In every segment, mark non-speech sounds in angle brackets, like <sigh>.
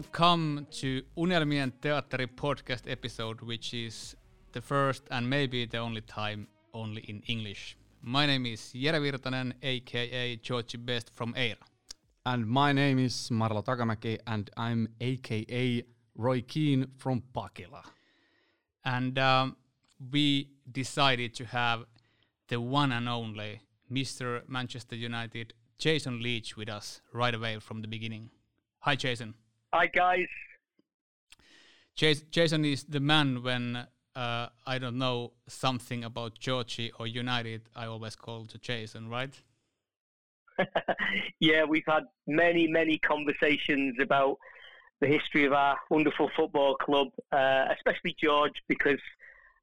Welcome to Unelmien Teatteri podcast episode, which is the first and maybe the only time only in English. My name is Jere Virtanen, aka Georgie Best from Eira. And my name is Marlo Takamäki, and I'm AKA Roy Keane from Pakila. And um, we decided to have the one and only Mr. Manchester United, Jason Leach, with us right away from the beginning. Hi, Jason. Hi guys. Jason is the man when uh, I don't know something about Georgie or United. I always call to Jason, right? <laughs> yeah, we've had many, many conversations about the history of our wonderful football club, uh, especially George, because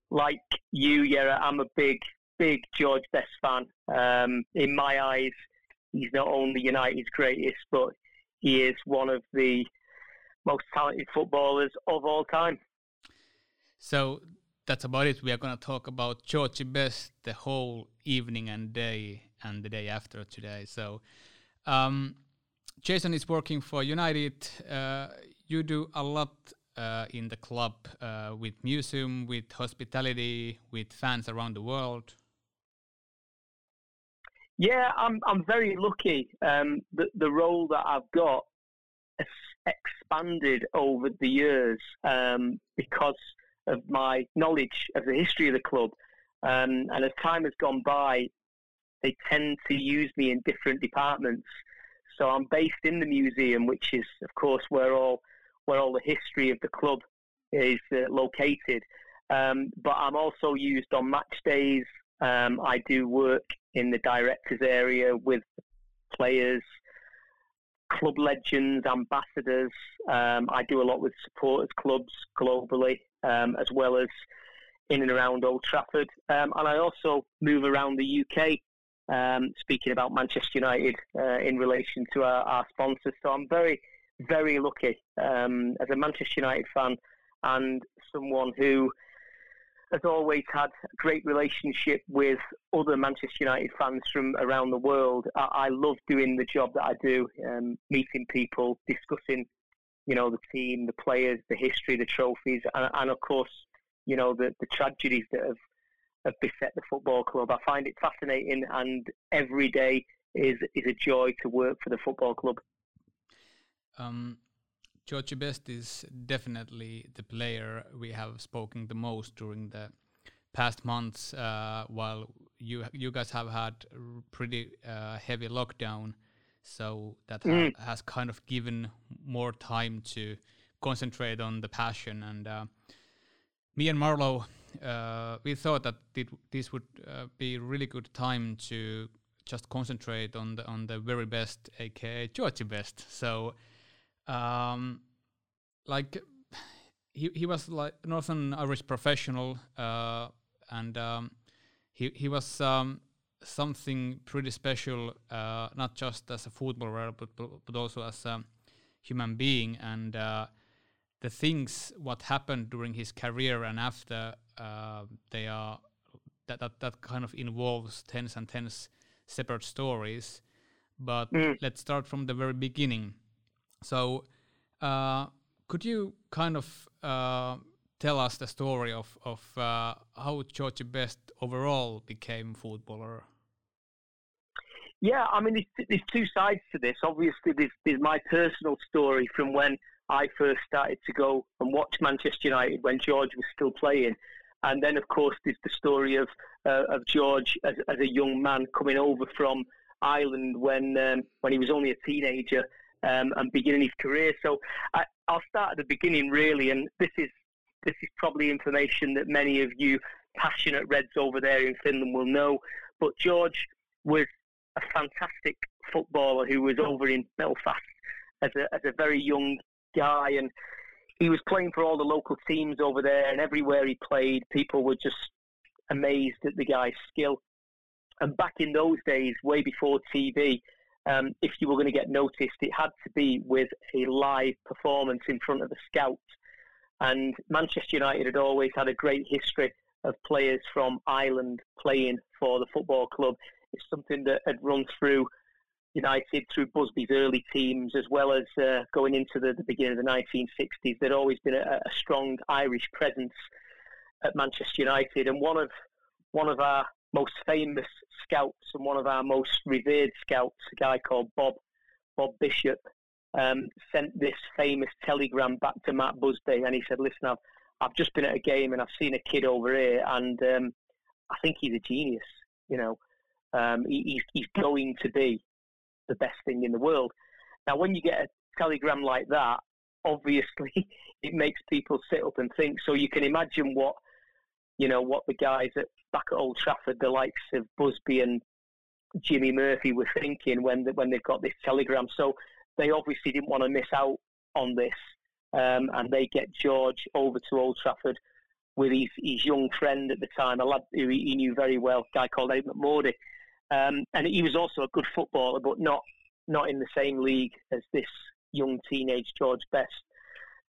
like you, Yera, I'm a big, big George Best fan. Um, in my eyes, he's not only United's greatest, but he is one of the most talented footballers of all time. So that's about it. We are going to talk about Georgie Best the whole evening and day and the day after today. So um, Jason is working for United. Uh, you do a lot uh, in the club uh, with museum, with hospitality, with fans around the world. Yeah, I'm I'm very lucky. Um, the the role that I've got expanded over the years um, because of my knowledge of the history of the club. Um, and as time has gone by, they tend to use me in different departments. So I'm based in the museum, which is, of course, where all where all the history of the club is uh, located. Um, but I'm also used on match days. Um, I do work in the directors area with players, club legends, ambassadors. Um, I do a lot with supporters clubs globally, um, as well as in and around Old Trafford. Um, and I also move around the UK, um, speaking about Manchester United uh, in relation to our, our, sponsors. So I'm very, very lucky um, as a Manchester United fan and someone who has always had a great relationship with other Manchester United fans from around the world. I, I love doing the job that I do, um, meeting people, discussing, you know, the team, the players, the history, the trophies, and, and of course, you know, the, the tragedies that have, have beset the football club. I find it fascinating, and every day is is a joy to work for the football club. Um, Georgie Best is definitely the player we have spoken the most during the past months, uh, while you you guys have had pretty uh, heavy lockdown, so that mm. ha has kind of given more time to concentrate on the passion. And uh, me and Marlo, uh, we thought that this would uh, be a really good time to just concentrate on the on the very best, aka Georgie Best. So um, like he he was like Northern Irish professional, uh, and um, he he was um, something pretty special, uh, not just as a footballer, but but also as a human being. And uh, the things what happened during his career and after, uh, they are that, that that kind of involves tens and tens separate stories. But mm. let's start from the very beginning. So, uh, could you kind of uh, tell us the story of of uh, how George Best overall became footballer? Yeah, I mean, there's, there's two sides to this. Obviously, there's, there's my personal story from when I first started to go and watch Manchester United when George was still playing. And then, of course, there's the story of uh, of George as, as a young man coming over from Ireland when um, when he was only a teenager um, and beginning his career. So I, will start at the beginning, really, and this is this is probably information that many of you passionate Reds over there in Finland will know. But George was a fantastic footballer who was over in Belfast as a as a very young guy, and he was playing for all the local teams over there, and everywhere he played, people were just amazed at the guy's skill. And back in those days, way before TV, um, if you were going to get noticed, it had to be with a live performance in front of the scouts. And Manchester United had always had a great history of players from Ireland playing for the football club. It's something that had run through United through Busby's early teams, as well as uh, going into the, the, beginning of the 1960s. There'd always been a, a, strong Irish presence at Manchester United, and one of one of our most famous scouts and one of our most revered scouts, a guy called Bob Bob Bishop, um, sent this famous telegram back to Matt Busby, and he said, "Listen, I've I've just been at a game and I've seen a kid over here, and um, I think he's a genius. You know, um, he, he's he's going to be the best thing in the world. Now, when you get a telegram like that, obviously <laughs> it makes people sit up and think. So you can imagine what you know what the guys at back at Old Trafford, the likes of Busby and Jimmy Murphy, were thinking when when they've got this telegram. So they obviously didn't want to miss out on this, um, and they get George over to Old Trafford with his, his young friend at the time, a lad who he knew very well, a guy called Ed McMordie. Um, and he was also a good footballer, but not not in the same league as this young teenage George Best.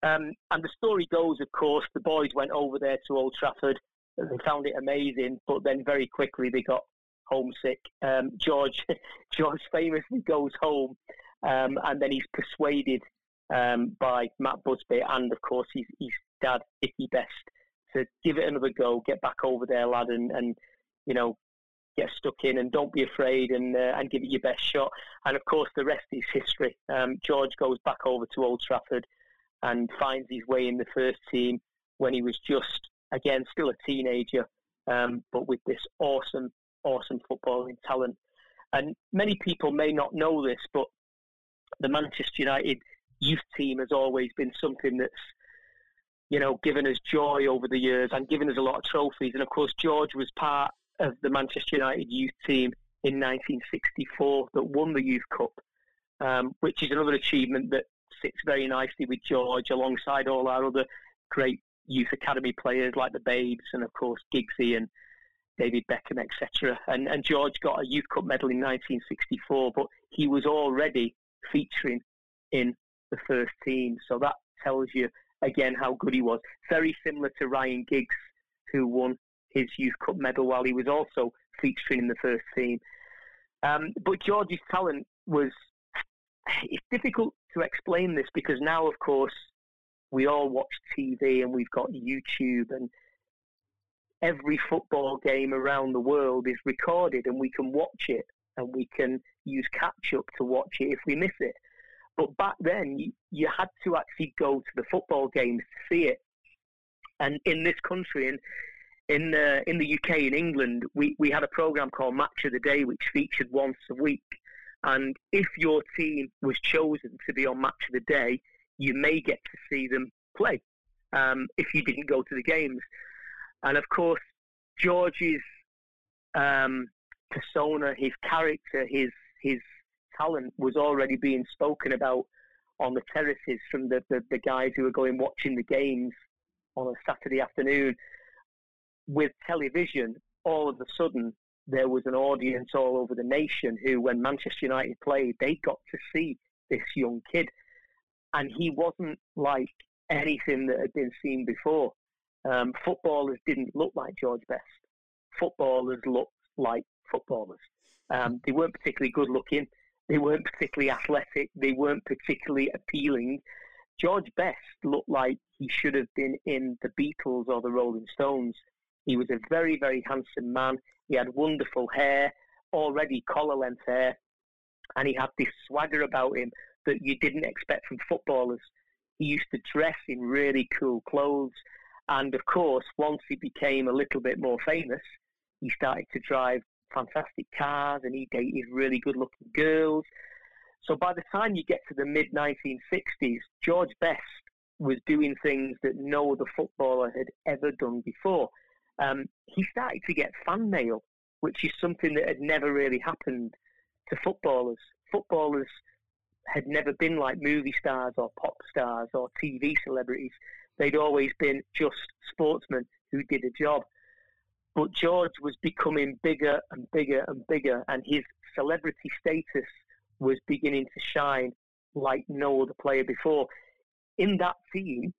Um, and the story goes, of course, the boys went over there to Old Trafford. They found it amazing, but then very quickly they got homesick. Um, George <laughs> George famously goes home, um, and then he's persuaded um, by Matt Busby and, of course, his, his dad, Dickie Best, to give it another go, get back over there, lad, and, and you know, get stuck in and don't be afraid and uh, and give it your best shot. And of course, the rest is history. Um, George goes back over to Old Trafford and finds his way in the first team when he was just again still a teenager, um, but with this awesome, awesome footballing talent. And many people may not know this, but the Manchester United youth team has always been something that's you know given us joy over the years and given us a lot of trophies. And of course, George was part of the Manchester United youth team in 1964 that won the Youth Cup, um, which is another achievement that sits very nicely with George alongside all our other great youth academy players like the Babes and of course Giggsy and David Beckham, etc. And, and George got a Youth Cup medal in 1964, but he was already featuring in the first team. So that tells you again how good he was. Very similar to Ryan Giggs, who won his Youth Cup medal while he was also featuring in the first team. Um, but George's talent was, it's difficult to explain this because now, of course, we all watch TV and we've got YouTube and every football game around the world is recorded and we can watch it and we can use catch up to watch it if we miss it. But back then, you, you had to actually go to the football games to see it. And in this country, and uh, in the in the UK in England, we, we had a program called Match of the Day, which featured once a week. And if your team was chosen to be on Match of the Day, you may get to see them play um, if you didn't go to the games. And of course, George's um, persona, his character, his his talent was already being spoken about on the terraces from the, the, the guys who were going watching the games on a Saturday afternoon with television, all of a sudden there was an audience all over the nation who, when Manchester United played, they got to see this young kid. And he wasn't like anything that had been seen before. Um, footballers didn't look like George Best. Footballers looked like footballers. Um, they weren't particularly good looking. They weren't particularly athletic. They weren't particularly appealing. George Best looked like he should have been in the Beatles or the Rolling Stones. He was a very, very handsome man. He had wonderful hair, already collar length hair, and he had this swagger about him that you didn't expect from footballers. He used to dress in really cool clothes. And of course, once he became a little bit more famous, he started to drive fantastic cars and he dated really good looking girls. So by the time you get to the mid 1960s, George Best was doing things that no other footballer had ever done before um, he started to get fan mail, which is something that had never really happened to footballers. Footballers had never been like movie stars or pop stars or TV celebrities. They'd always been just sportsmen who did a job. But George was becoming bigger and bigger and bigger, and his celebrity status was beginning to shine like no other player before. In that team,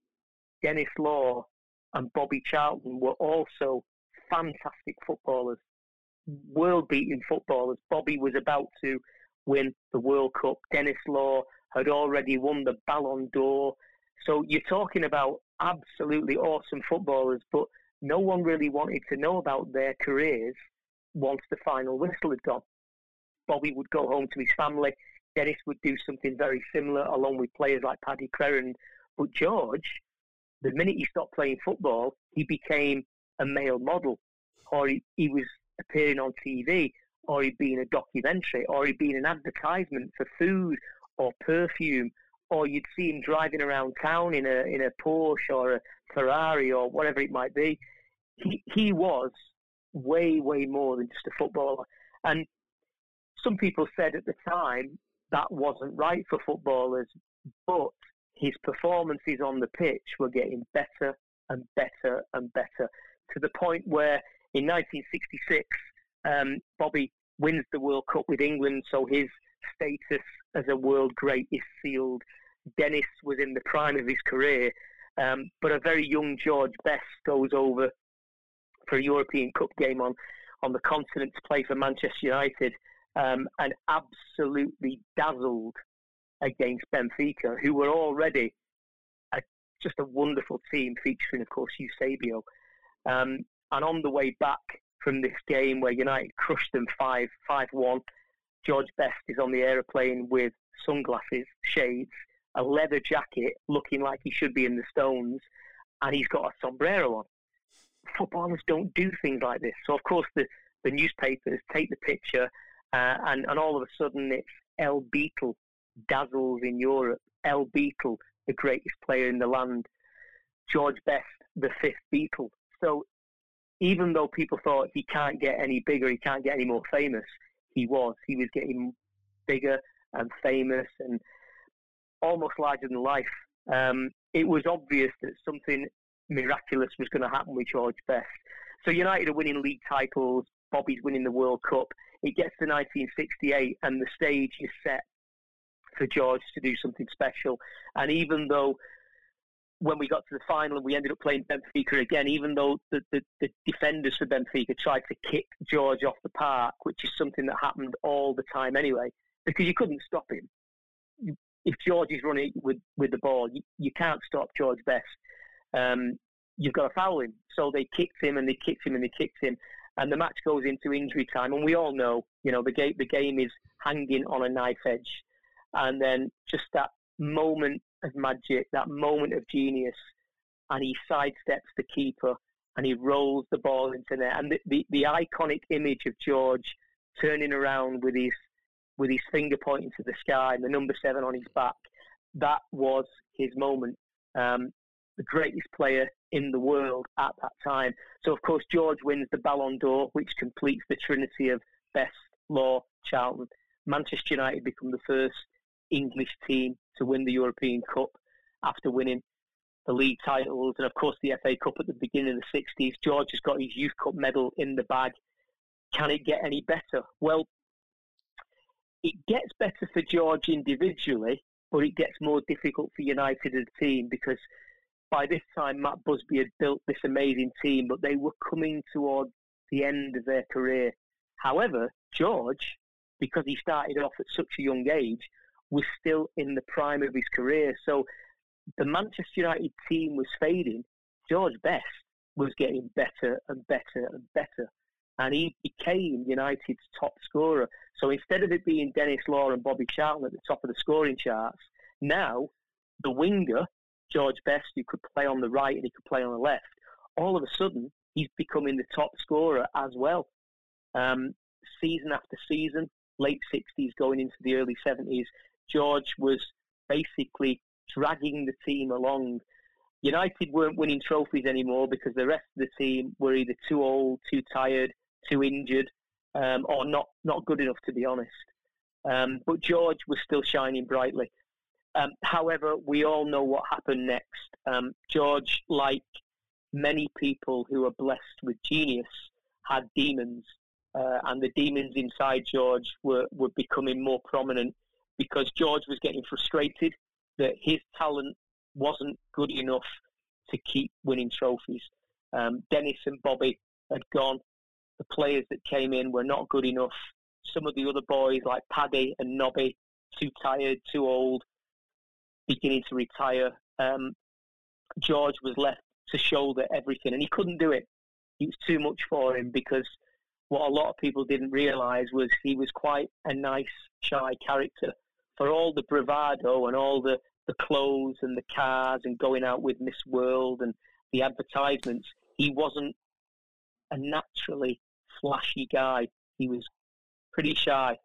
Denis Law and Bobby Charlton were also fantastic footballers, world beating footballers. Bobby was about to win the World Cup. Denis Law had already won the Ballon d'Or. So you're talking about absolutely awesome footballers, but no one really wanted to know about their careers once the final whistle had gone. Bobby would go home to his family. Denis would do something very similar along with players like Paddy Crerand. But George, the minute he stopped playing football, he became a male model, or he, he was appearing on TV, or he'd be in a documentary, or he'd be in an advertisement for food or perfume, or you'd see him driving around town in a in a Porsche or a Ferrari or whatever it might be. He he was way way more than just a footballer, and some people said at the time that wasn't right for footballers, but his performances on the pitch were getting better and better and better to the point where in 1966 um, Bobby wins the World Cup with England, so his status as a world great is sealed. Denis was in the prime of his career, um, but a very young George Best goes over for a European Cup game on, on the continent to play for Manchester United um, and absolutely dazzled against Benfica, who were already a, just a wonderful team featuring, of course, Eusebio. Um, and on the way back from this game where United crushed them 5 5 1, George Best is on the aeroplane with sunglasses, shades, a leather jacket, looking like he should be in the Stones, and he's got a sombrero on. Footballers don't do things like this. So, of course, the, the newspapers take the picture, uh, and, and all of a sudden it's El Beatle dazzles in Europe. El Beatle, the greatest player in the land. George Best, the fifth Beatle. So even though people thought he can't get any bigger, he can't get any more famous, he was. He was getting bigger and famous and almost larger than life. Um, it was obvious that something miraculous was going to happen with George Best. So United are winning league titles. Bobby's winning the World Cup. It gets to 1968, and the stage is set for George to do something special. And even though when we got to the final and we ended up playing Benfica again, even though the, the, the, defenders for Benfica tried to kick George off the park, which is something that happened all the time anyway, because you couldn't stop him. If George is running with, with the ball, you, you can't stop George Best. Um, you've got to foul him. So they kicked him and they kicked him and they kicked him. And the match goes into injury time. And we all know, you know, the game, the game is hanging on a knife edge. And then just that moment of magic, that moment of genius, and he sidesteps the keeper and he rolls the ball into net. And the, the, the iconic image of George turning around with his with his finger pointing to the sky and the number seven on his back, that was his moment. Um, the greatest player in the world at that time. So, of course, George wins the Ballon d'Or, which completes the trinity of Best, Law, Charlton. Manchester United become the first English team to win the European Cup after winning the league titles and, of course, the FA Cup at the beginning of the 60s. George has got his Youth Cup medal in the bag. Can it get any better? Well, it gets better for George individually, but it gets more difficult for United as a team because by this time Matt Busby had built this amazing team, but they were coming towards the end of their career. However, George, because he started off at such a young age, was still in the prime of his career. So the Manchester United team was fading. George Best was getting better and better and better. And he became United's top scorer. So instead of it being Denis Law and Bobby Charlton at the top of the scoring charts, now the winger, George Best, who could play on the right and he could play on the left, all of a sudden he's becoming the top scorer as well. Um, season after season, late 60s going into the early 70s, George was basically dragging the team along. United weren't winning trophies anymore because the rest of the team were either too old, too tired, too injured, um, or not, not good enough, to be honest. Um, but George was still shining brightly. Um, however, we all know what happened next. Um, George, like many people who are blessed with genius, had demons, uh, and the demons inside George were, were becoming more prominent because George was getting frustrated that his talent wasn't good enough to keep winning trophies. Um, Denis and Bobby had gone. The players that came in were not good enough. Some of the other boys, like Paddy and Nobby, too tired, too old, beginning to retire. Um, George was left to shoulder everything, and he couldn't do it. It was too much for him because what a lot of people didn't realise was he was quite a nice, shy character. For all the bravado and all the, the clothes and the cars and going out with Miss World and the advertisements, he wasn't a naturally flashy guy. He was pretty shy.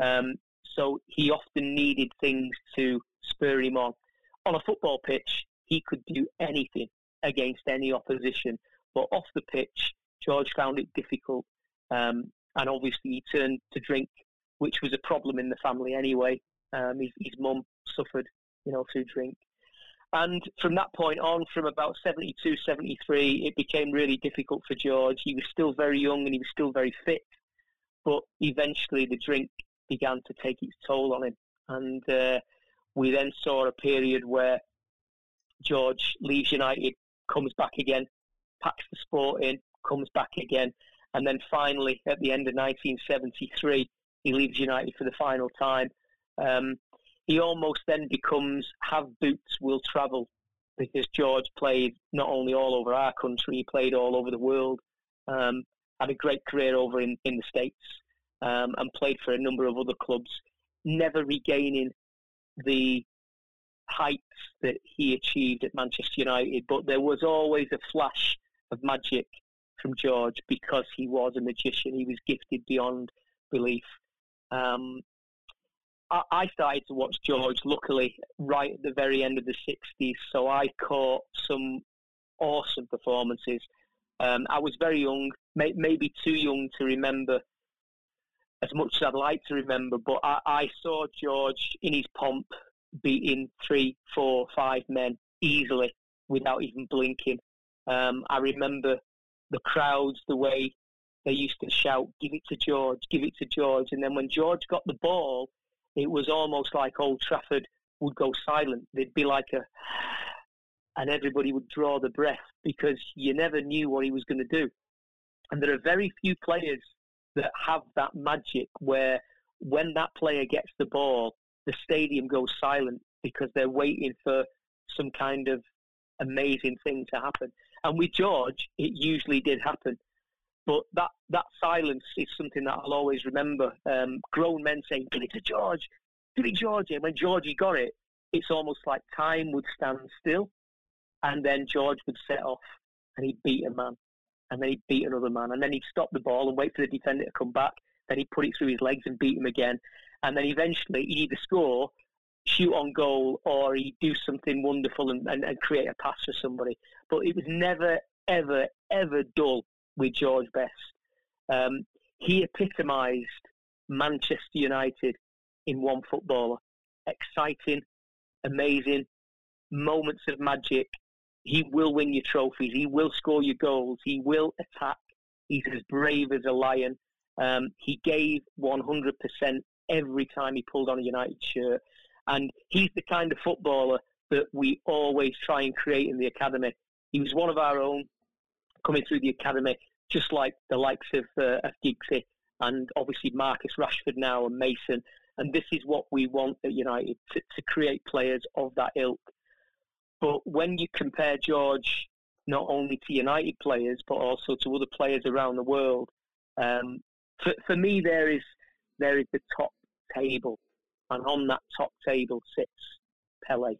Um, so he often needed things to spur him on. On a football pitch, he could do anything against any opposition. But off the pitch, George found it difficult. Um, and obviously, he turned to drink, which was a problem in the family anyway. Um, his, his mum suffered, you know, through drink. And from that point on, from about 72, 73, it became really difficult for George. He was still very young and he was still very fit. But eventually, the drink began to take its toll on him. And uh, we then saw a period where George leaves United, comes back again, packs the sport in, comes back again, and then finally at the end of 1973 he leaves United for the final time. Um, he almost then becomes have boots will travel because George played not only all over our country, he played all over the world. Um, had a great career over in, in the States um, and played for a number of other clubs, never regaining the heights that he achieved at Manchester United, but there was always a flash of magic from George because he was a magician. He was gifted beyond belief. Um, I, started to watch George, luckily, right at the very end of the 60s, so I caught some awesome performances. Um, I was very young, may, maybe too young to remember as much as I'd like to remember, but I, I saw George in his pomp beating three, four, five men easily without even blinking. Um, I remember the crowds, the way they used to shout, "Give it to George, give it to George," and then when George got the ball, it was almost like Old Trafford would go silent. There'd be like a, and everybody would draw the breath because you never knew what he was going to do. And there are very few players that have that magic where when that player gets the ball, the stadium goes silent because they're waiting for some kind of amazing thing to happen. And with George, it usually did happen. But that, that silence is something that I'll always remember. Um, grown men saying, Give it to George, give it George. And when Georgie got it, it's almost like time would stand still. And then George would set off and he'd beat a man. And then he'd beat another man. And then he'd stop the ball and wait for the defender to come back. Then he'd put it through his legs and beat him again and then eventually he'd either score, shoot on goal, or he'd do something wonderful and, and, and create a pass for somebody. But it was never, ever, ever dull with George Best. Um, he epitomised Manchester United in one footballer. Exciting, amazing, moments of magic. He will win your trophies. He will score your goals. He will attack. He's as brave as a lion. Um, he gave 100% every time he pulled on a United shirt. And he's the kind of footballer that we always try and create in the academy. He was one of our own coming through the academy, just like the likes of, uh, of Giggsy and obviously Marcus Rashford now and Mason. And this is what we want at United to, to create players of that ilk. But when you compare George not only to United players but also to other players around the world, um, for, for me there is there is the top table, and on that top table sits Pele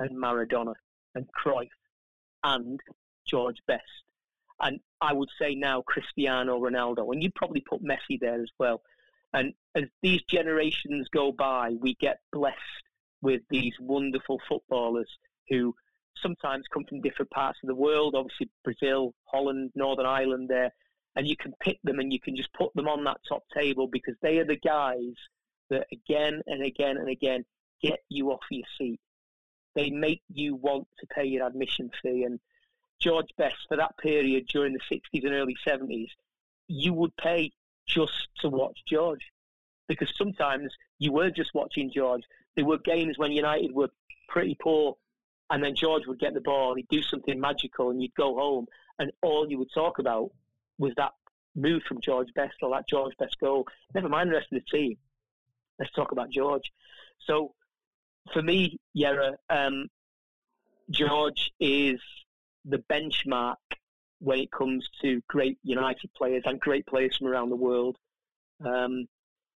and Maradona and Cruyff and George Best. And I would say now Cristiano Ronaldo, and you'd probably put Messi there as well. And as these generations go by, we get blessed with these wonderful footballers who sometimes come from different parts of the world. Obviously, Brazil, Holland, Northern Ireland, there and you can pick them and you can just put them on that top table because they are the guys that again and again and again get you off your seat. They make you want to pay your admission fee. And George Best, for that period during the 60s and early 70s, you would pay just to watch George because sometimes you were just watching George. There were games when United were pretty poor and then George would get the ball, he'd do something magical, and you'd go home, and all you would talk about was that move from George Best or that George Best goal. Never mind the rest of the team. Let's talk about George. So for me, Yera, um, George is the benchmark when it comes to great United players and great players from around the world. Um,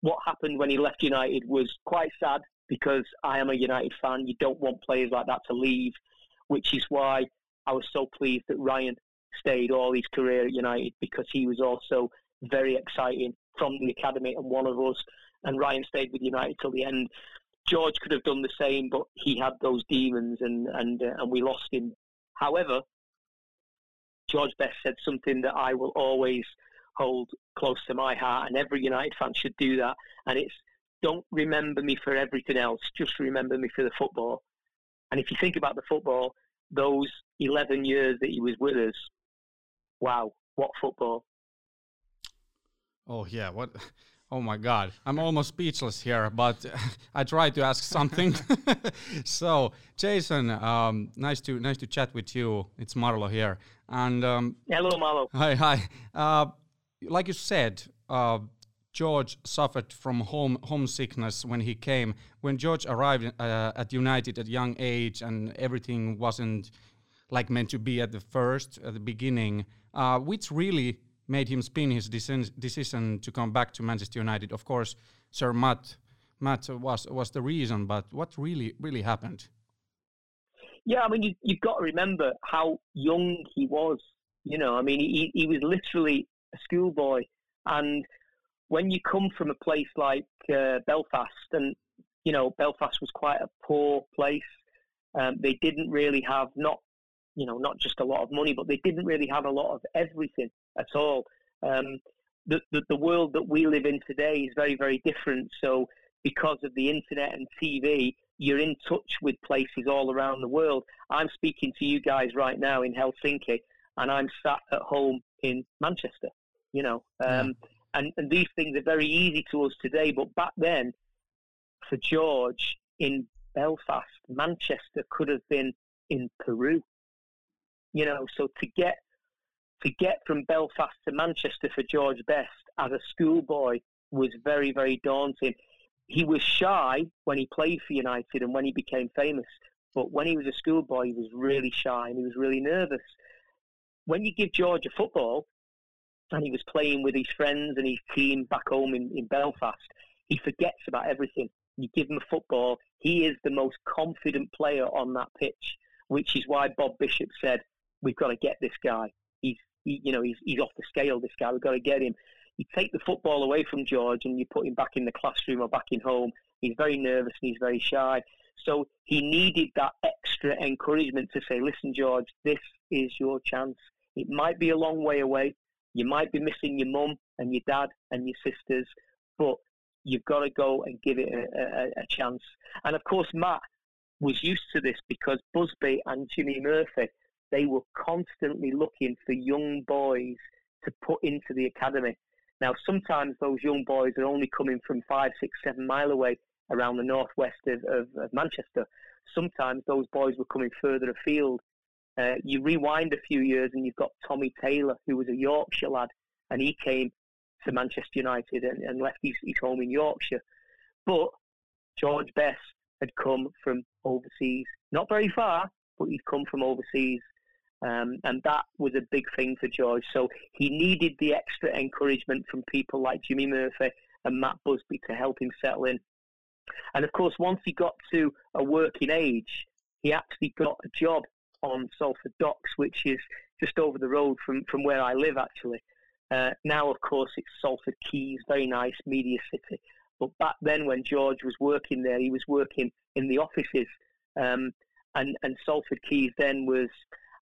what happened when he left United was quite sad because I am a United fan. You don't want players like that to leave, which is why I was so pleased that Ryan stayed all his career at United because he was also very exciting from the academy and one of us. And Ryan stayed with United till the end. George could have done the same, but he had those demons, and and uh, and we lost him. However, George Best said something that I will always hold close to my heart, and every United fan should do that. And it's don't remember me for everything else, just remember me for the football. And if you think about the football, those 11 years that he was with us, wow, what football. Oh, yeah. What? Oh my God, I'm almost speechless here, but <laughs> I try to ask something. <laughs> so, Jason, um, nice to nice to chat with you. It's Marlo here, and um, hello, Marlo. Hi, hi. Uh, like you said, uh, George suffered from home homesickness when he came. When George arrived uh, at United at young age, and everything wasn't like meant to be at the first, at the beginning, uh, which really made him spin his decision to come back to Manchester United. Of course, Sir Matt Matt was was the reason, but what really really happened? Yeah, I mean, you, you've got to remember how young he was. You know, I mean, he, he was literally a schoolboy. And when you come from a place like uh, Belfast, and, you know, Belfast was quite a poor place, um, they didn't really have, not, you know, not just a lot of money, but they didn't really have a lot of everything at all. Um, the, the, the world that we live in today is very, very different. So, because of the internet and TV, you're in touch with places all around the world. I'm speaking to you guys right now in Helsinki, and I'm sat at home in Manchester. You know, um, and and these things are very easy to us today, but back then, for George in Belfast, Manchester could have been in Peru. You know, so to get to get from Belfast to Manchester for George Best as a schoolboy was very, very daunting. He was shy when he played for United and when he became famous, but when he was a schoolboy, he was really shy and he was really nervous. When you give George a football and he was playing with his friends and his team back home in, in Belfast, he forgets about everything. You give him a football, he is the most confident player on that pitch, which is why Bob Bishop said, "We've got to get this guy he's he, you know he's he's off the scale. This guy, we've got to get him. You take the football away from George and you put him back in the classroom or back in home. He's very nervous and he's very shy. So he needed that extra encouragement to say, "Listen, George, this is your chance. It might be a long way away. You might be missing your mum and your dad and your sisters, but you've got to go and give it a, a, a chance." And of course, Matt was used to this because Busby and Jimmy Murphy they were constantly looking for young boys to put into the academy. Now, sometimes those young boys are only coming from five, six, seven mile away around the northwest of, of, of Manchester. Sometimes those boys were coming further afield. Uh, you rewind a few years and you've got Tommy Taylor, who was a Yorkshire lad, and he came to Manchester United and, and left his, his home in Yorkshire. But George Best had come from overseas, not very far, but he'd come from overseas. Um, and that was a big thing for George. So he needed the extra encouragement from people like Jimmy Murphy and Matt Busby to help him settle in. And of course, once he got to a working age, he actually got a job on Salford Docks, which is just over the road from, from where I live, actually. Uh, now, of course, it's Salford Quays, very nice media city. But back then, when George was working there, he was working in the offices. Um, and, and Salford Quays then was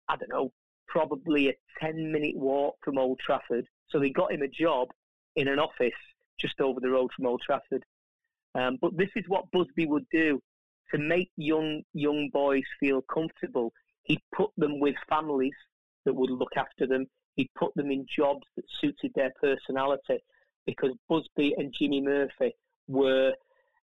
I don't know, probably a 10 minute walk from Old Trafford. So they got him a job in an office just over the road from Old Trafford. Um, but this is what Busby would do to make young young boys feel comfortable. He'd put them with families that would look after them. He'd put them in jobs that suited their personality because Busby and Jimmy Murphy were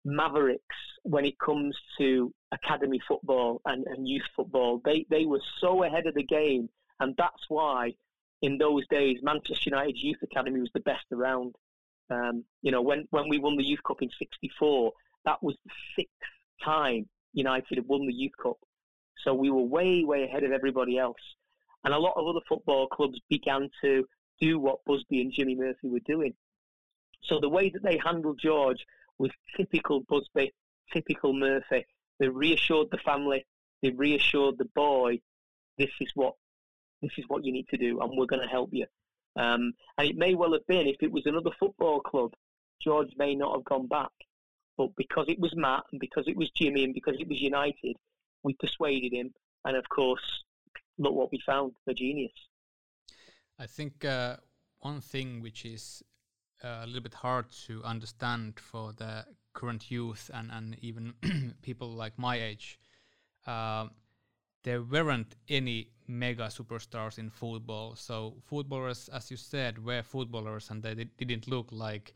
mavericks when it comes to academy football and, and youth football. They they were so ahead of the game, and that's why in those days, Manchester United's youth academy was the best around. Um, you know, when when we won the Youth Cup in '64, that was the sixth time United had won the Youth Cup. So we were way, way ahead of everybody else. And a lot of other football clubs began to do what Busby and Jimmy Murphy were doing. So the way that they handled George was typical Busby, typical Murphy. They reassured the family, they reassured the boy, this is what this is what you need to do, and we're going to help you. Um, and it may well have been if it was another football club, George may not have gone back. But because it was Matt and because it was Jimmy and because it was United, we persuaded him. And of course, look what we found the genius. I think uh, one thing which is uh, a little bit hard to understand for the current youth and, and even <clears throat> people like my age, uh, there weren't any mega superstars in football. So footballers, as you said, were footballers, and they didn't look like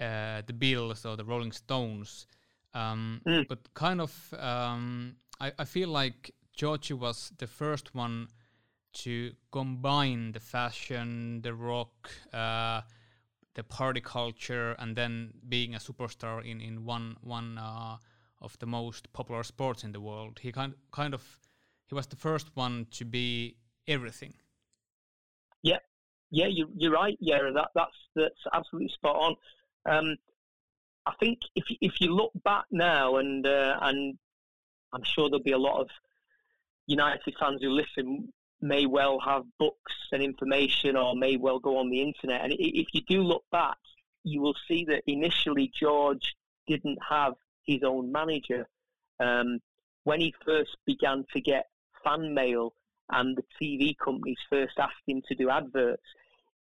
uh, the Beatles or the Rolling Stones. Um, mm. But kind of, um, I, I feel like Georgie was the first one to combine the fashion, the rock, uh, the party culture, and then being a superstar in in one one uh, of the most popular sports in the world. He kind kind of he was the first one to be everything. Yeah, yeah, you, you're right. Yeah, that that's that's absolutely spot on. Um, I think if if you look back now, and uh, and I'm sure there'll be a lot of United fans who listen may well have books and information, or may well go on the internet. And if you do look back, you will see that initially George didn't have his own manager. Um, when he first began to get fan mail and the TV companies first asked him to do adverts,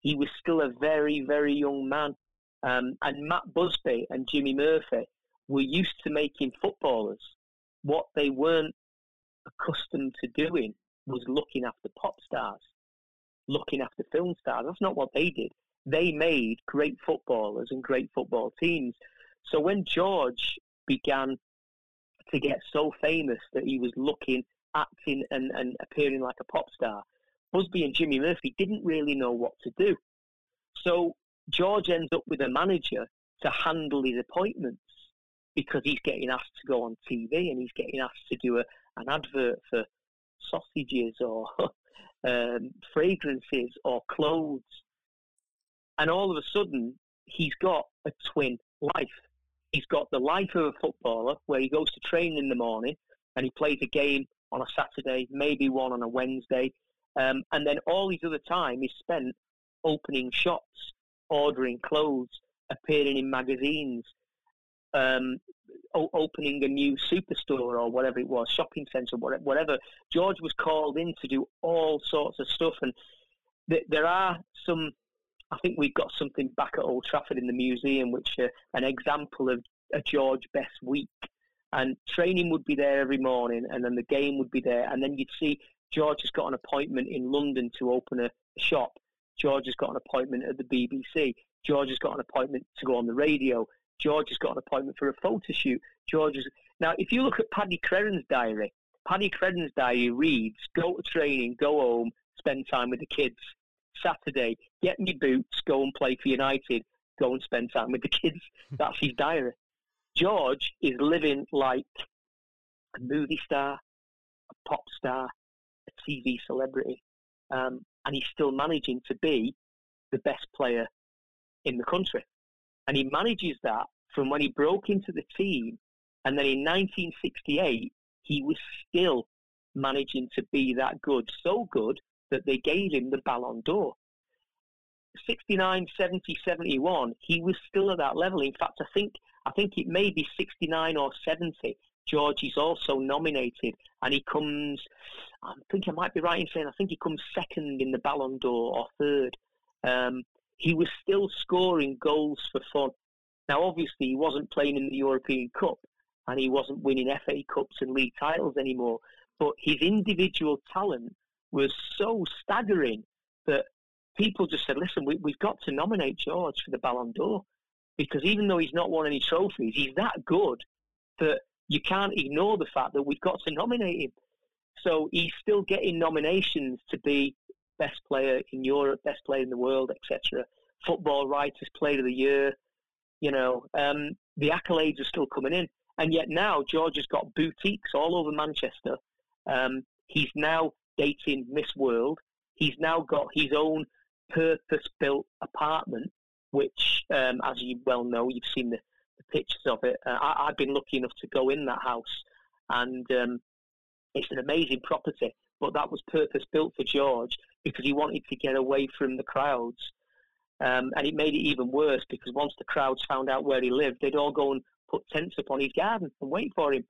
he was still a very, very young man. Um, and Matt Busby and Jimmy Murphy were used to making footballers. What they weren't accustomed to doing was looking after pop stars, looking after film stars. That's not what they did. They made great footballers and great football teams. So when George began to get so famous that he was looking, acting, and, and appearing like a pop star, Busby and Jimmy Murphy didn't really know what to do. So George ends up with a manager to handle his appointments because he's getting asked to go on TV and he's getting asked to do a, an advert for sausages or <laughs> um, fragrances or clothes. And all of a sudden, he's got a twin life. He's got the life of a footballer where he goes to train in the morning and he plays a game on a Saturday, maybe one on a Wednesday. Um, and then all his other time is spent opening shops ordering clothes, appearing in magazines, um, opening a new superstore or whatever it was, shopping centre, whatever. George was called in to do all sorts of stuff, and th- there are some. I think we've got something back at Old Trafford in the museum, which uh, an example of a George Best week. And training would be there every morning, and then the game would be there, and then you'd see George has got an appointment in London to open a shop George has got an appointment at the BBC. George has got an appointment to go on the radio. George has got an appointment for a photo shoot. George is now. If you look at Paddy Crerand's diary, Paddy Crerand's diary reads: "Go to training, go home, spend time with the kids. Saturday, get me boots, go and play for United, go and spend time with the kids." <laughs> That's his diary. George is living like a movie star, a pop star, a TV celebrity. Um, and he's still managing to be the best player in the country. And he manages that from when he broke into the team, and then in 1968, he was still managing to be that good, so good that they gave him the Ballon d'Or. 69, 70, 71, he was still at that level. In fact, I think I think it may be 69 or 70 George is also nominated, and he comes. I think I might be right in saying I think he comes second in the Ballon d'Or or third. Um, he was still scoring goals for fun. Now, obviously, he wasn't playing in the European Cup, and he wasn't winning FA Cups and league titles anymore. But his individual talent was so staggering that people just said, "Listen, we, we've got to nominate George for the Ballon d'Or." Because even though he's not won any trophies, he's that good that you can't ignore the fact that we've got to nominate him. So he's still getting nominations to be best player in Europe, best player in the world, etc. Football Writers Player of the Year. You know, um, the accolades are still coming in, and yet now George has got boutiques all over Manchester. Um, he's now dating Miss World. He's now got his own purpose-built apartment, which, um, as you well know, you've seen the, the pictures of it. Uh, I, have been lucky enough to go in that house, and um, it's an amazing property. But that was purpose-built for George because he wanted to get away from the crowds. Um, and it made it even worse because once the crowds found out where he lived, they'd all go and put tents up on his garden and wait for him.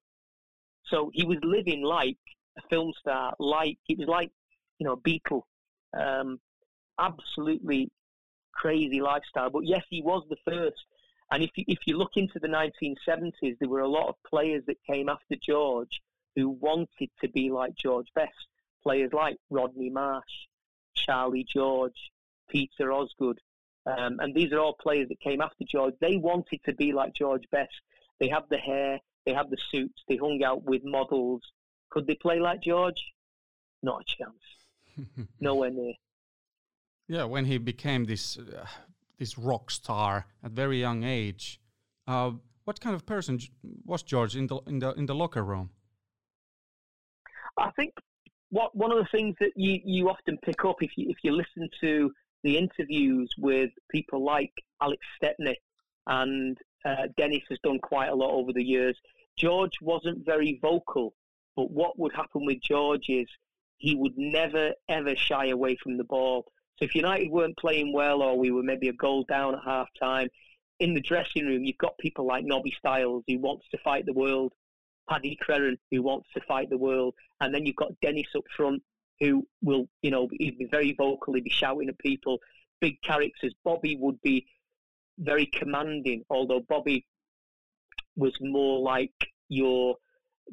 So he was living like a film star, like he was like, you know, a Beatle. Um, absolutely crazy lifestyle. But yes, he was the first. And if you, if you look into the 1970s, there were a lot of players that came after George who wanted to be like George Best. Players like Rodney Marsh, Charlie George, Peter Osgood. Um, and these are all players that came after George. They wanted to be like George Best. They had the hair, they had the suits, they hung out with models. Could they play like George? Not a chance. <laughs> Nowhere near. Yeah, when he became this uh, this rock star at very young age, uh, what kind of person was George in the in the in the locker room? I think what one of the things that you, you often pick up if you if you listen to the interviews with people like Alex Stepney and uh, Denis has done quite a lot over the years. George wasn't very vocal, but what would happen with George is he would never ever shy away from the ball. So if United weren't playing well or we were maybe a goal down at half time, in the dressing room you've got people like Nobby Stiles who wants to fight the world, Paddy Crerand who wants to fight the world, and then you've got Denis up front who will, you know, he'd be very vocal, he'd be shouting at people. Big characters. Bobby would be very commanding, although Bobby was more like your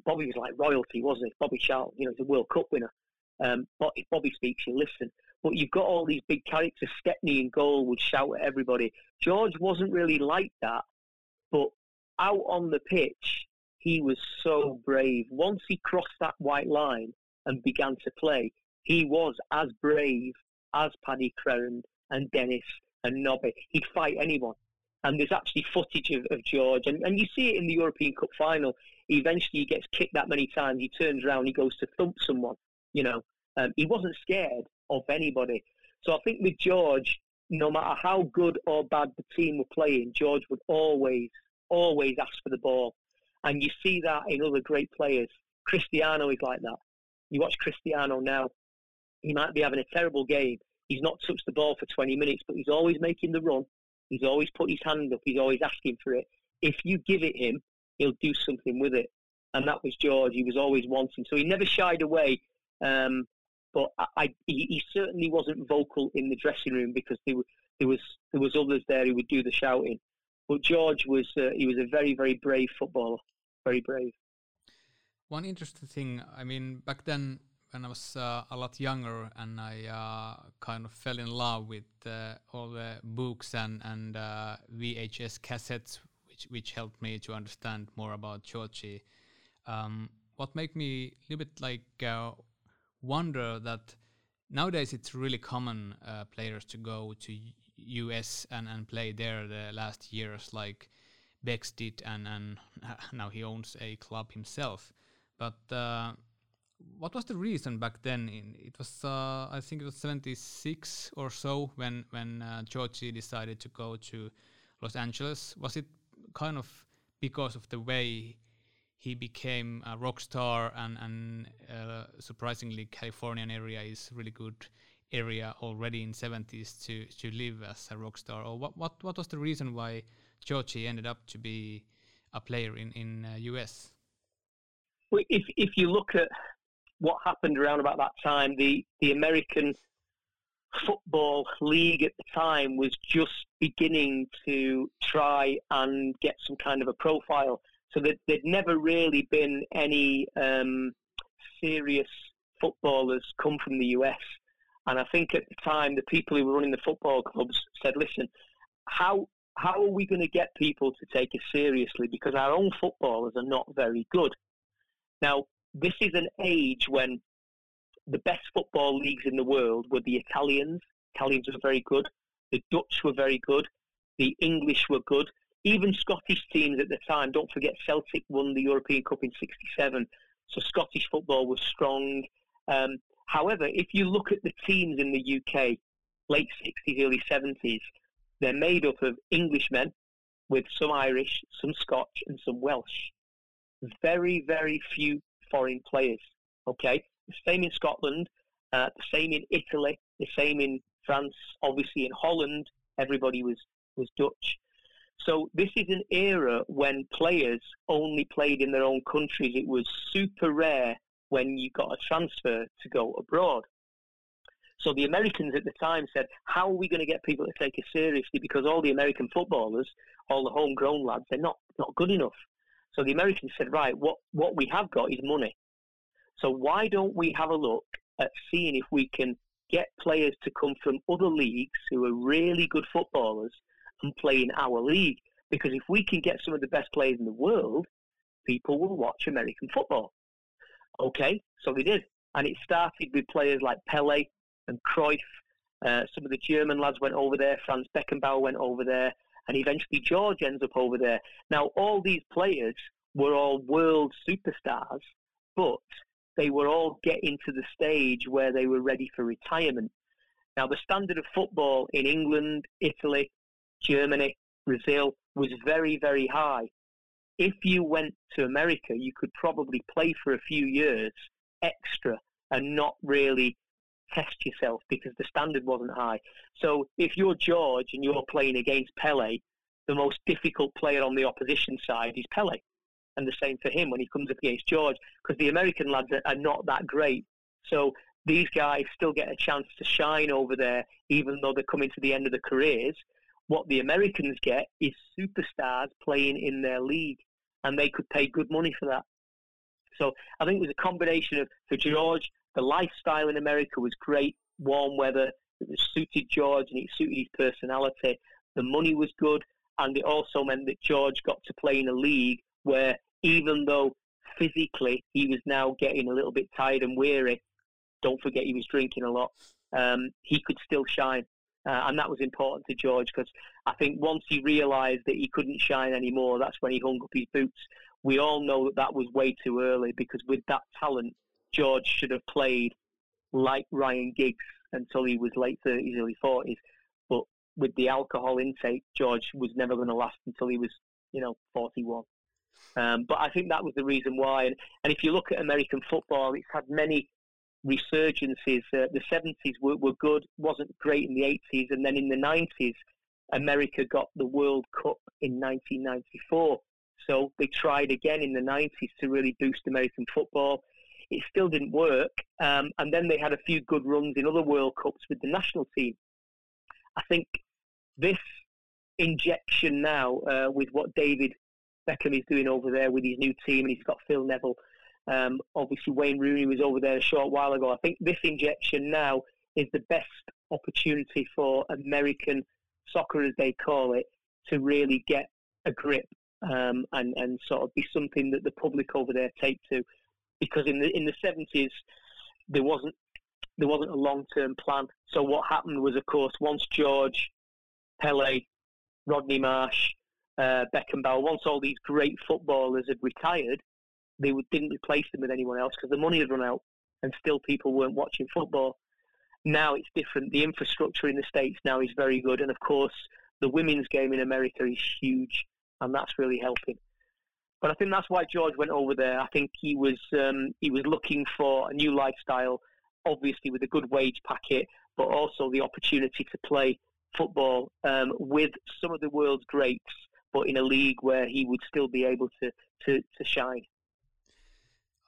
Bobby was like royalty, wasn't he? Bobby Charlton, you know, he's a World Cup winner. Um, but if Bobby speaks, you listen. But you've got all these big characters. Stepney in goal would shout at everybody. George wasn't really like that, but out on the pitch, he was so brave. Once he crossed that white line and began to play, he was as brave as Paddy Crerand and Denis and Nobby. He'd fight anyone. And there's actually footage of, of George, and, and you see it in the European Cup final. Eventually, he gets kicked that many times. He turns around, he goes to thump someone. You know, um, he wasn't scared of anybody. So I think with George, no matter how good or bad the team were playing, George would always, always ask for the ball. And you see that in other great players. Cristiano is like that. You watch Cristiano now, he might be having a terrible game. He's not touched the ball for 20 minutes, but he's always making the run. He's always put his hand up. He's always asking for it. If you give it him, he'll do something with it. And that was George. He was always wanting. So he never shied away. Um, but I, I, he, certainly wasn't vocal in the dressing room because there, there was there was others there who would do the shouting. But George was uh, he was a very very brave footballer, very brave. One interesting thing, I mean, back then when I was uh, a lot younger and I uh, kind of fell in love with uh, all the books and and uh, VHS cassettes, which which helped me to understand more about Georgie. Um, what made me a little bit like uh, wonder that nowadays it's really common players to go to US and, and play there the last years like Becks did and, and <laughs> now he owns a club himself. But uh, what was the reason back then? In, it was uh, I think it was 76 or so when when uh, Georgie decided to go to Los Angeles. Was it kind of because of the way he became a rock star and and uh, surprisingly Californian area is really good area already in 70s to to live as a rock star? Or what what what was the reason why Georgie ended up to be a player in in uh, US well, if if you look at what happened around about that time the the American football league at the time was just beginning to try and get some kind of a profile. So that there'd never really been any um, serious footballers come from the US. And I think at the time, the people who were running the football clubs said, listen, how, how are we going to get people to take us seriously? Because our own footballers are not very good. Now, this is an age when the best football leagues in the world were the Italians. Italians were very good. The Dutch were very good. The English were good. Even Scottish teams at the time. Don't forget Celtic won the European Cup in '67, so Scottish football was strong. Um, however, if you look at the teams in the UK, late '60s, early '70s, they're made up of Englishmen with some Irish, some Scotch, and some Welsh. Very, very few foreign players. Okay, the same in Scotland, uh, the same in Italy, the same in France. Obviously, in Holland, everybody was was Dutch. So this is an era when players only played in their own countries. It was super rare when you got a transfer to go abroad. So the Americans at the time said, "How are we going to get people to take us seriously? Because all the American footballers, all the homegrown lads, they're not not good enough." So the Americans said, "Right, what what we have got is money. So why don't we have a look at seeing if we can get players to come from other leagues who are really good footballers and play in our league? Because if we can get some of the best players in the world, people will watch American football." Okay, so they did, and it started with players like Pele, and Cruyff. Uh, some of the German lads went over there. Franz Beckenbauer went over there, and eventually George ends up over there. Now, all these players were all world superstars, but they were all getting to the stage where they were ready for retirement. Now, the standard of football in England, Italy, Germany, Brazil was very, very high. If you went to America, you could probably play for a few years extra and not really test yourself because the standard wasn't high. So if you're George and you're playing against Pele, the most difficult player on the opposition side is Pele. And the same for him when he comes up against George, because the American lads are, are not that great. So these guys still get a chance to shine over there, even though they're coming to the end of their careers. What the Americans get is superstars playing in their league, and they could pay good money for that. So I think it was a combination of for George the lifestyle in America was great, warm weather. It was suited George and it suited his personality. The money was good, and it also meant that George got to play in a league where, even though physically he was now getting a little bit tired and weary, don't forget he was drinking a lot. Um, he could still shine. Uh, and that was important to George because I think once he realised that he couldn't shine anymore, that's when he hung up his boots. We all know that that was way too early because with that talent, George should have played like Ryan Giggs until he was late 30s, early 40s. But with the alcohol intake, George was never going to last until he was, you know, 41. Um, but I think that was the reason why. And, and if you look at American football, it's had many resurgences. Uh, the 70s were, were good, wasn't great in the 80s. And then in the 90s, America got the World Cup in 1994. So they tried again in the 90s to really boost American football. It still didn't work. Um, and then they had a few good runs in other World Cups with the national team. I think this injection now uh, with what David Beckham is doing over there with his new team, and he's got Phil Neville. Um, obviously, Wayne Rooney was over there a short while ago. I think this injection now is the best opportunity for American soccer, as they call it, to really get a grip um, and, and sort of be something that the public over there take to because in the in the seventies there wasn't there wasn't a long term plan. So what happened was, of course, once George, Pele, Rodney Marsh, uh, Beckenbauer, once all these great footballers had retired, they didn't replace them with anyone else because the money had run out, and still people weren't watching football. Now it's different. The infrastructure in the states now is very good, and of course, the women's game in America is huge, and that's really helping. But I think that's why George went over there. I think he was um, he was looking for a new lifestyle, obviously with a good wage packet, but also the opportunity to play football um, with some of the world's greats, but in a league where he would still be able to to, to shine.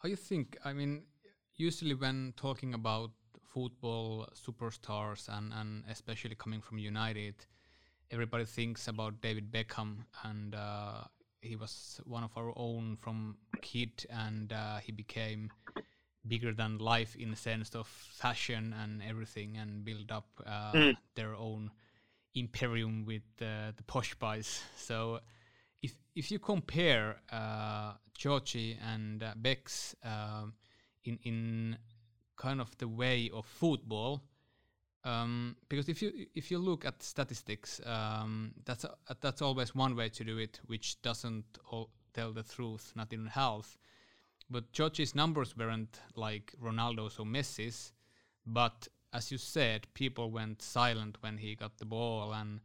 You think? I mean, usually when talking about football superstars and, and especially coming from United, everybody thinks about David Beckham and uh, he was one of our own from kid, and uh, he became bigger than life in the sense of fashion and everything, and build up uh, mm. their own imperium with uh, the posh boys. <laughs> So, if you compare uh, Georgie and uh, Becks uh, in in kind of the way of football. Um, because if you if you look at statistics, um, that's a, that's always one way to do it, which doesn't tell the truth, not in health. But George's numbers weren't like Ronaldo's or Messi's, but as you said, people went silent when he got the ball, and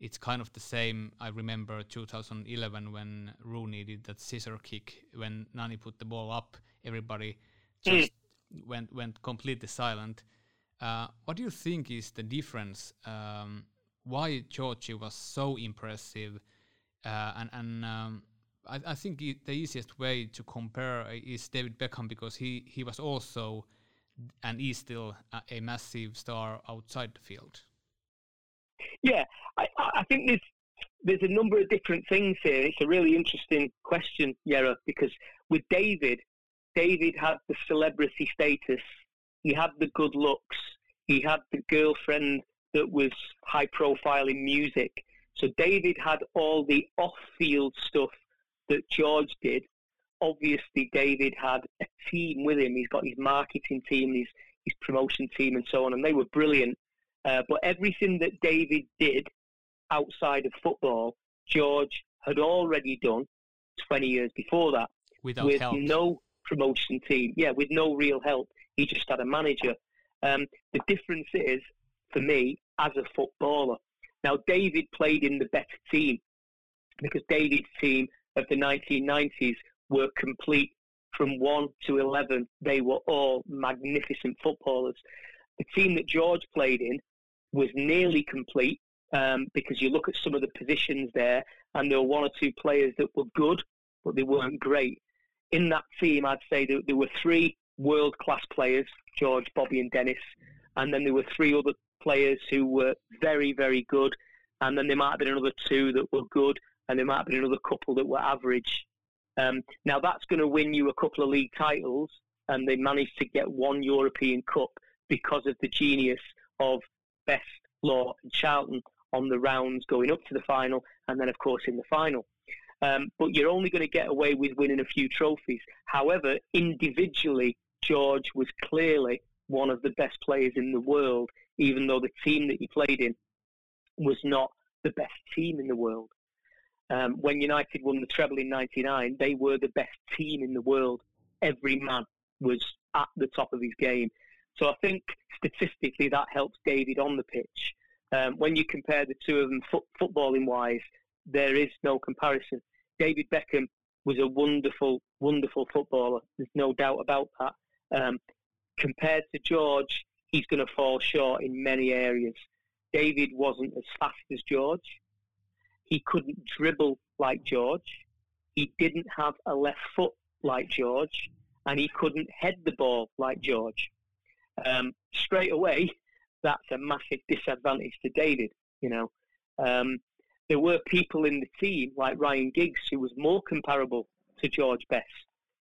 it's kind of the same. I remember 2011 when Rooney did that scissor kick when Nani put the ball up, everybody just mm. went went completely silent. Uh, what do you think is the difference? Um, why Georgie was so impressive, uh, and and um, I, I, think the easiest way to compare is David Beckham because he he was also and is still a, a massive star outside the field. Yeah, I, I think there's there's a number of different things here. It's a really interesting question, Yera, because with David, David had the celebrity status, he had the good looks, he had the girlfriend that was high profile in music. So David had all the off field stuff that George did. Obviously, David had a team with him. He's got his marketing team, his, his promotion team, and so on, and they were brilliant. Uh, but everything that David did outside of football, George had already done 20 years before that. Without with help. no promotion team. Yeah, with no real help. He just had a manager. Um, the difference is, for me, as a footballer. Now, David played in the better team because David's team of the 1990s were complete from 1 to 11. They were all magnificent footballers. The team that George played in was nearly complete um, because you look at some of the positions there, and there were one or two players that were good, but they weren't great. In that team, I'd say that there were three world class players George, Bobby, and Denis. And then there were three other players who were very, very good. And then there might have been another two that were good, and there might have been another couple that were average. Um, now, that's going to win you a couple of league titles, and they managed to get one European Cup because of the genius of Best, Law, and Charlton on the rounds going up to the final, and then, of course, in the final. Um, but you're only going to get away with winning a few trophies. However, individually, George was clearly one of the best players in the world, even though the team that he played in was not the best team in the world. Um, when United won the treble in '99, they were the best team in the world. Every man was at the top of his game. So I think statistically that helps David on the pitch. Um, when you compare the two of them fo- footballing wise, there is no comparison. David Beckham was a wonderful, wonderful footballer. There's no doubt about that. Um, compared to George, he's going to fall short in many areas. David wasn't as fast as George. He couldn't dribble like George. He didn't have a left foot like George. And he couldn't head the ball like George. Um, straight away, that's a massive disadvantage to David, you know. Um, there were people in the team like Ryan Giggs who was more comparable to George Best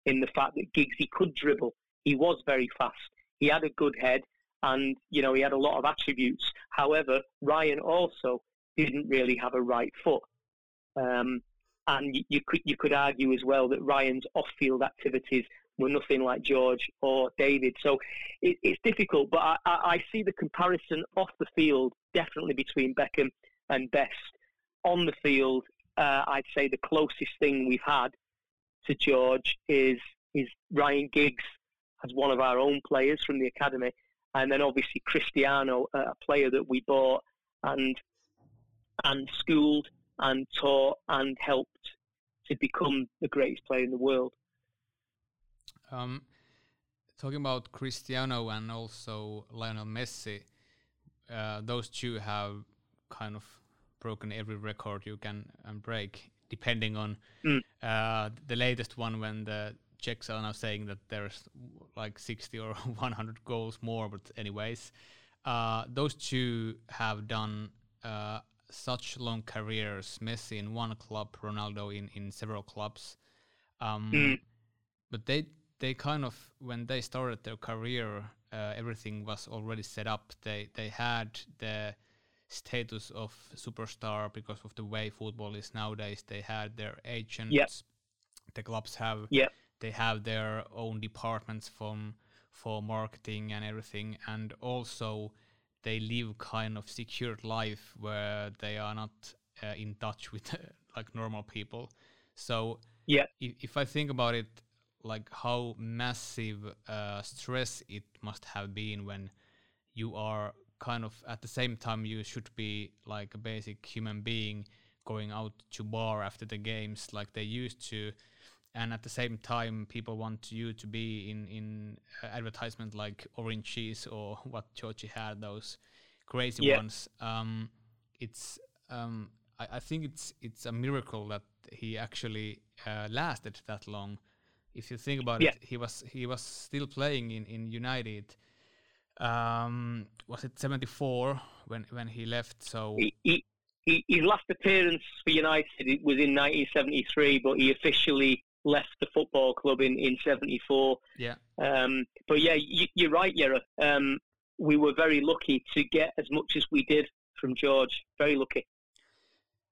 in the fact that Giggs he could dribble, he was very fast, he had a good head, and you know he had a lot of attributes. However, Ryan also didn't really have a right foot, um, and you, you could you could argue as well that Ryan's off-field activities were nothing like George or David. So it, it's difficult, but I, I, see the comparison off the field definitely between Beckham and Best on the field, uh, I'd say the closest thing we've had to George is is Ryan Giggs as one of our own players from the academy, and then obviously Cristiano, a player that we bought and and schooled and taught and helped to become the greatest player in the world. Um, talking about Cristiano and also Lionel Messi, uh, those two have kind of broken every record you can um, break, depending on mm. uh, the latest one when the Czechs are now saying that there's like 60 or <laughs> 100 goals more. But anyways, uh, those two have done uh, such long careers. Messi in one club, Ronaldo in in several clubs. Um, mm. But they they kind of when they started their career, uh, everything was already set up. They they had the status of superstar because of the way football is nowadays. They had their agents. Yep. The clubs have. Yep. They have their own departments from for marketing and everything, and also they live kind of secured life where they are not uh, in touch with <laughs> like normal people. So yeah, if, if I think about it, like how massive uh, stress it must have been when you are kind of at the same time you should be like a basic human being going out to bar after the games like they used to. And at the same time people want you to be in in uh, advertisement like orange cheese or <laughs> what Georgie had those crazy yeah. ones. Um, it's um, I, I, think it's it's a miracle that he actually uh, lasted that long if you think about yeah. it he was he was still playing in in united um, was it 74 when when he left so he, he, he, his last appearance for united was in 1973 but he officially left the football club in, in 74. Yeah. Um, but yeah, you, are right, Yera. Um, we were very lucky to get as much as we did from George. Very lucky.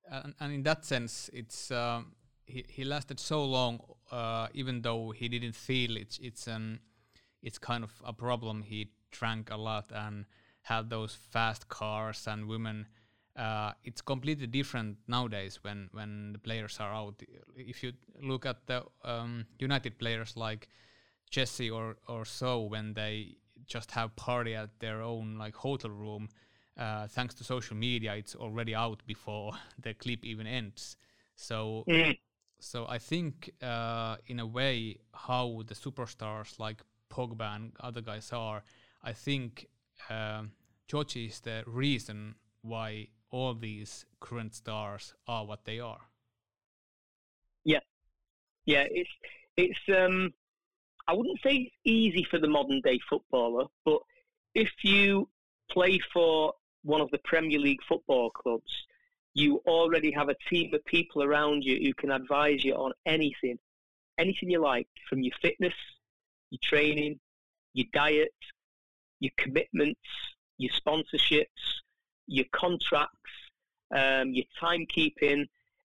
And, and in that sense, it's um, he, he lasted so long, uh, even though he didn't feel it's it's an it's kind of a problem. He drank a lot and had those fast cars and women uh, it's completely different nowadays when when the players are out. If you look at the um, United players like Jesse or or so, when they just have party at their own like hotel room, uh, thanks to social media, it's already out before <laughs> the clip even ends. So. Mm. So I think, uh, in a way, how the superstars like Pogba and other guys are, I think uh, is the reason why all these current stars are what they are. Yeah, yeah. It's it's. Um, I wouldn't say it's easy for the modern day footballer, but if you play for one of the Premier League football clubs, you already have a team of people around you who can advise you on anything, anything you like, from your fitness, your training, your diet, your commitments, your sponsorships, your contracts, um, your timekeeping,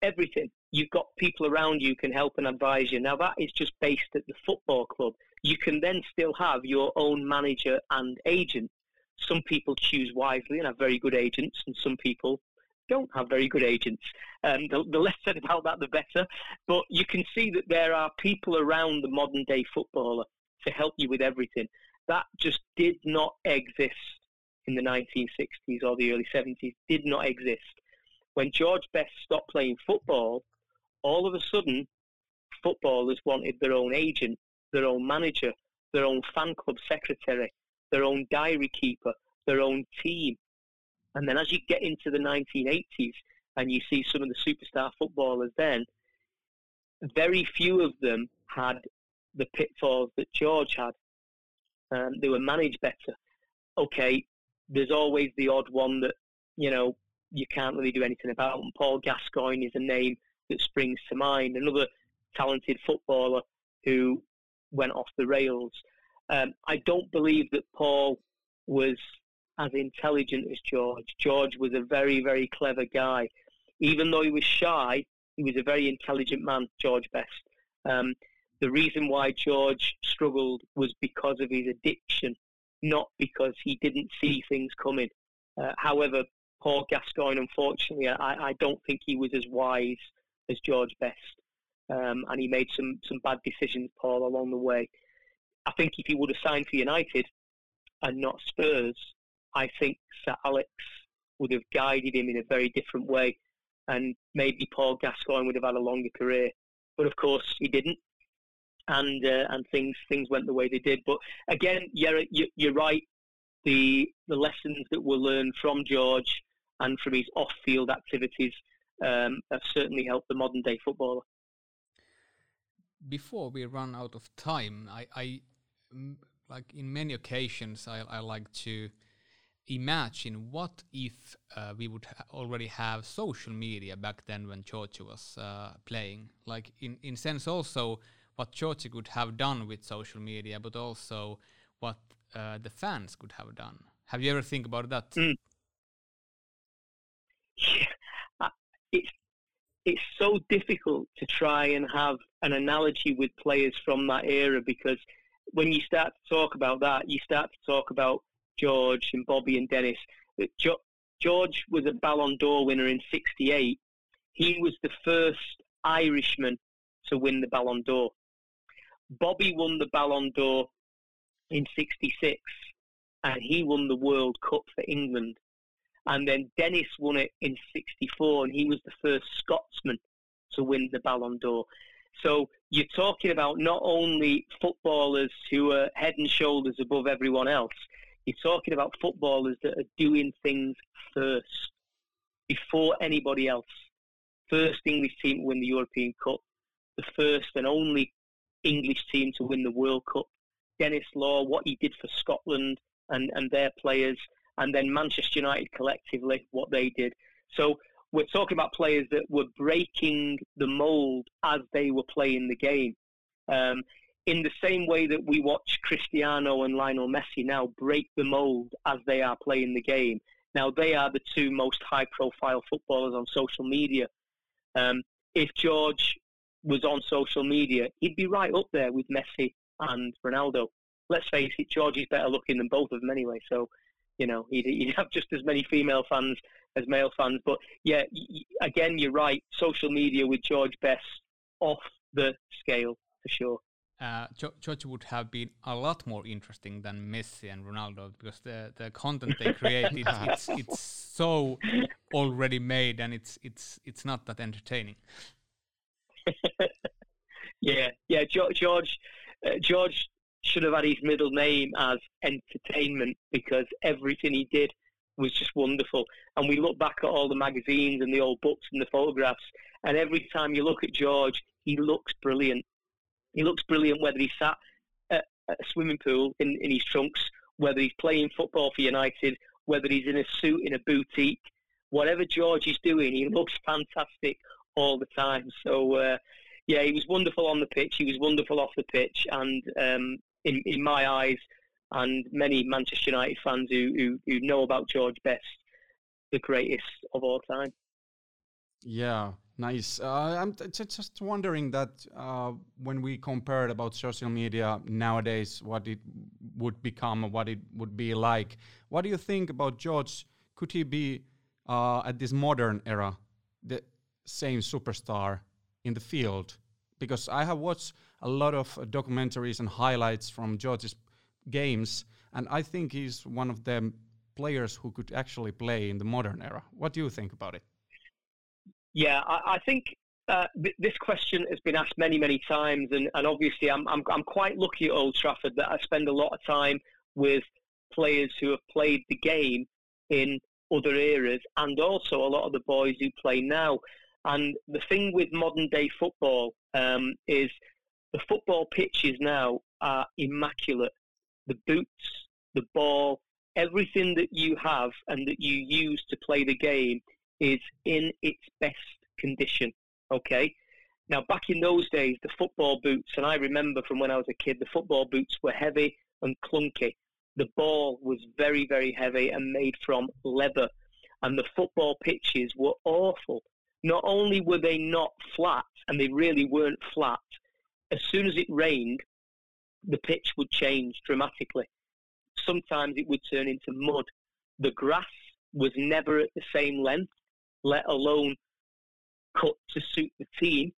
everything. You've got people around you can help and advise you. Now that is just based at the football club. You can then still have your own manager and agent. Some people choose wisely and have very good agents, and some people don't have very good agents. Um, the, the less said about that, the better. But you can see that there are people around the modern day footballer to help you with everything. That just did not exist in the 1960s or the early 70s did not exist. When George Best stopped playing football, all of a sudden, footballers wanted their own agent, their own manager, their own fan club secretary, their own diary keeper, their own team. And then as you get into the 1980s and you see some of the superstar footballers then, very few of them had the pitfalls that George had. Um, they were managed better. Okay, there's always the odd one that you know you can't really do anything about. And Paul Gascoigne is a name that springs to mind. Another talented footballer who went off the rails. Um, I don't believe that Paul was as intelligent as George. George was a very, very clever guy. Even though he was shy, he was a very intelligent man, George Best. Um, the reason why George struggled was because of his addiction not because he didn't see things coming. Uh, however, Paul Gascoigne, unfortunately, I, I, don't think he was as wise as George Best, um, and he made some some bad decisions, Paul, along the way. I think if he would have signed for United and not Spurs, I think Sir Alex would have guided him in a very different way, and maybe Paul Gascoigne would have had a longer career. But of course, he didn't and uh, and things things went the way they did. But again, you're, you're right. The the lessons that were learned from George and from his off-field activities um, have certainly helped the modern day footballer. Before we run out of time, I, I like in many occasions I, I like to imagine what if uh, we would ha already have social media back then when George was uh, playing. Like in in sense also what Georgie could have done with social media, but also what uh, the fans could have done. Have you ever think about that? Mm. Yeah, it's it's so difficult to try and have an analogy with players from that era because when you start to talk about that, you start to talk about George and Bobby and Denis. George was a Ballon d'Or winner in '68. He was the first Irishman to win the Ballon d'Or. Bobby won the Ballon d'Or in '66, and he won the World Cup for England. And then Denis won it in '64, and he was the first Scotsman to win the Ballon d'Or. So you're talking about not only footballers who are head and shoulders above everyone else, you're talking about footballers that are doing things first, before anybody else. First English team to win the European Cup, the first and only English team to win the World Cup. Denis Law, what he did for Scotland and, and their players, and then Manchester United collectively, what they did. So we're talking about players that were breaking the mold as they were playing the game. Um, in the same way that we watch Cristiano and Lionel Messi now break the mold as they are playing the game. Now, they are the two most high profile footballers on social media. Um, if George was on social media, he'd be right up there with Messi and Ronaldo. Let's face it, George is better looking than both of them anyway. So, you know, he'd, he'd have just as many female fans as male fans. But yeah, again, you're right. Social media with George Best off the scale for sure. Uh, George would have been a lot more interesting than Messi and Ronaldo because the, the content they create it's, <laughs> it's, it's so already made and it's it's it's not that entertaining. <laughs> yeah, yeah. George uh, George should have had his middle name as entertainment because everything he did was just wonderful. And we look back at all the magazines and the old books and the photographs, and every time you look at George, he looks brilliant. He looks brilliant whether he's sat at a swimming pool in, in his trunks, whether he's playing football for United, whether he's in a suit in a boutique. Whatever George is doing, he looks fantastic all the time. So, uh, yeah, he was wonderful on the pitch. He was wonderful off the pitch, and um, in in my eyes, and many Manchester United fans who, who, who know about George Best, the greatest of all time. Yeah, nice. Uh, I'm t- just wondering that uh, when we compared about social media nowadays, what it would become, what it would be like. What do you think about George? Could he be uh, at this modern era the same superstar in the field? Because I have watched a lot of documentaries and highlights from George's games, and I think he's one of the players who could actually play in the modern era. What do you think about it? Yeah, I, I think uh, th- this question has been asked many, many times, and, and obviously I'm, I'm, I'm quite lucky at Old Trafford that I spend a lot of time with players who have played the game in other eras, and also a lot of the boys who play now. And the thing with modern day football um, is the football pitches now are immaculate the boots, the ball, everything that you have and that you use to play the game is in its best condition. Okay. Now, back in those days, the football boots, and I remember from when I was a kid, the football boots were heavy and clunky. The ball was very, very heavy and made from leather. And the football pitches were awful. Not only were they not flat, and they really weren't flat, as soon as it rained, the pitch would change dramatically. Sometimes it would turn into mud. The grass was never at the same length, let alone cut to suit the team.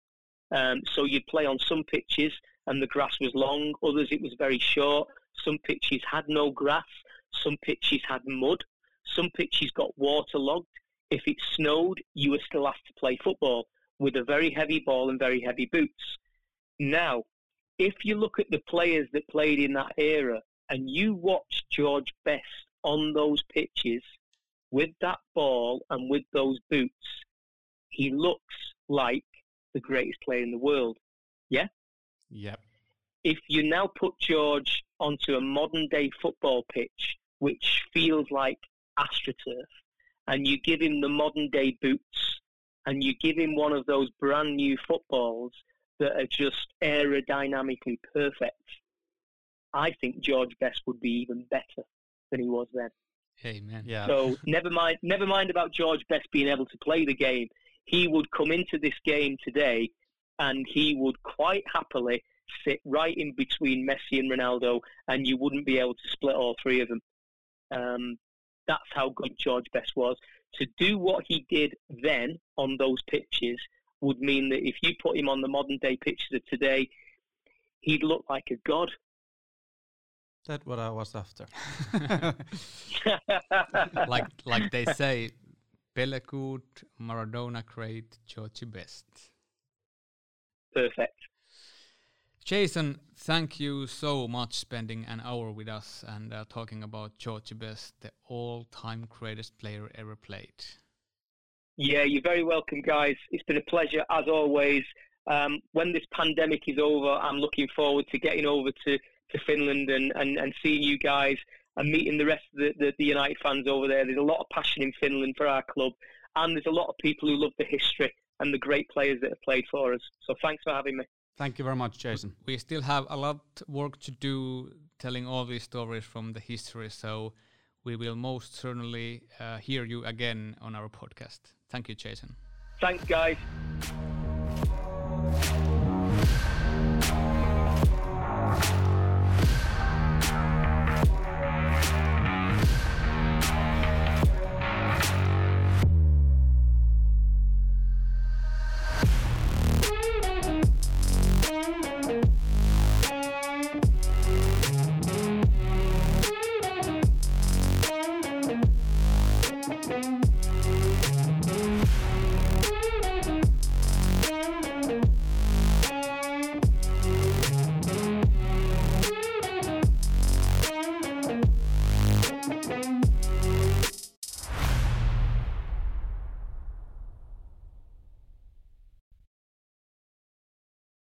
Um, so you'd play on some pitches and the grass was long, others it was very short. Some pitches had no grass, some pitches had mud, some pitches got waterlogged. If it snowed, you were still asked to play football with a very heavy ball and very heavy boots. Now, if you look at the players that played in that era and you watch George Best on those pitches with that ball and with those boots, he looks like the greatest player in the world. Yeah? Yep. If you now put George onto a modern day football pitch, which feels like AstroTurf, and you give him the modern day boots, and you give him one of those brand new footballs, that are just aerodynamically perfect, I think George Best would be even better than he was then. Amen. Yeah. So never mind, never mind about George Best being able to play the game. He would come into this game today, and he would quite happily sit right in between Messi and Ronaldo, and you wouldn't be able to split all three of them. Um, that's how good George Best was. To do what he did then on those pitches would mean that if you put him on the modern day pitches of today, he'd look like a god. That's what I was after. <laughs> <laughs> like like they say, Pele good, Maradona great, Georgie best. Perfect. Jason, thank you so much spending an hour with us and uh, talking about Georgie Best, the all-time greatest player ever played. Yeah, you're very welcome, guys. It's been a pleasure as always. Um, when this pandemic is over, I'm looking forward to getting over to, to Finland and, and, and seeing you guys and meeting the rest of the, the, the United fans over there. There's a lot of passion in Finland for our club, and there's a lot of people who love the history and the great players that have played for us. So thanks for having me. Thank you very much, Jason. We still have a lot of work to do telling all these stories from the history, so we will most certainly uh, hear you again on our podcast. Thank you, Jason. Thanks, guys.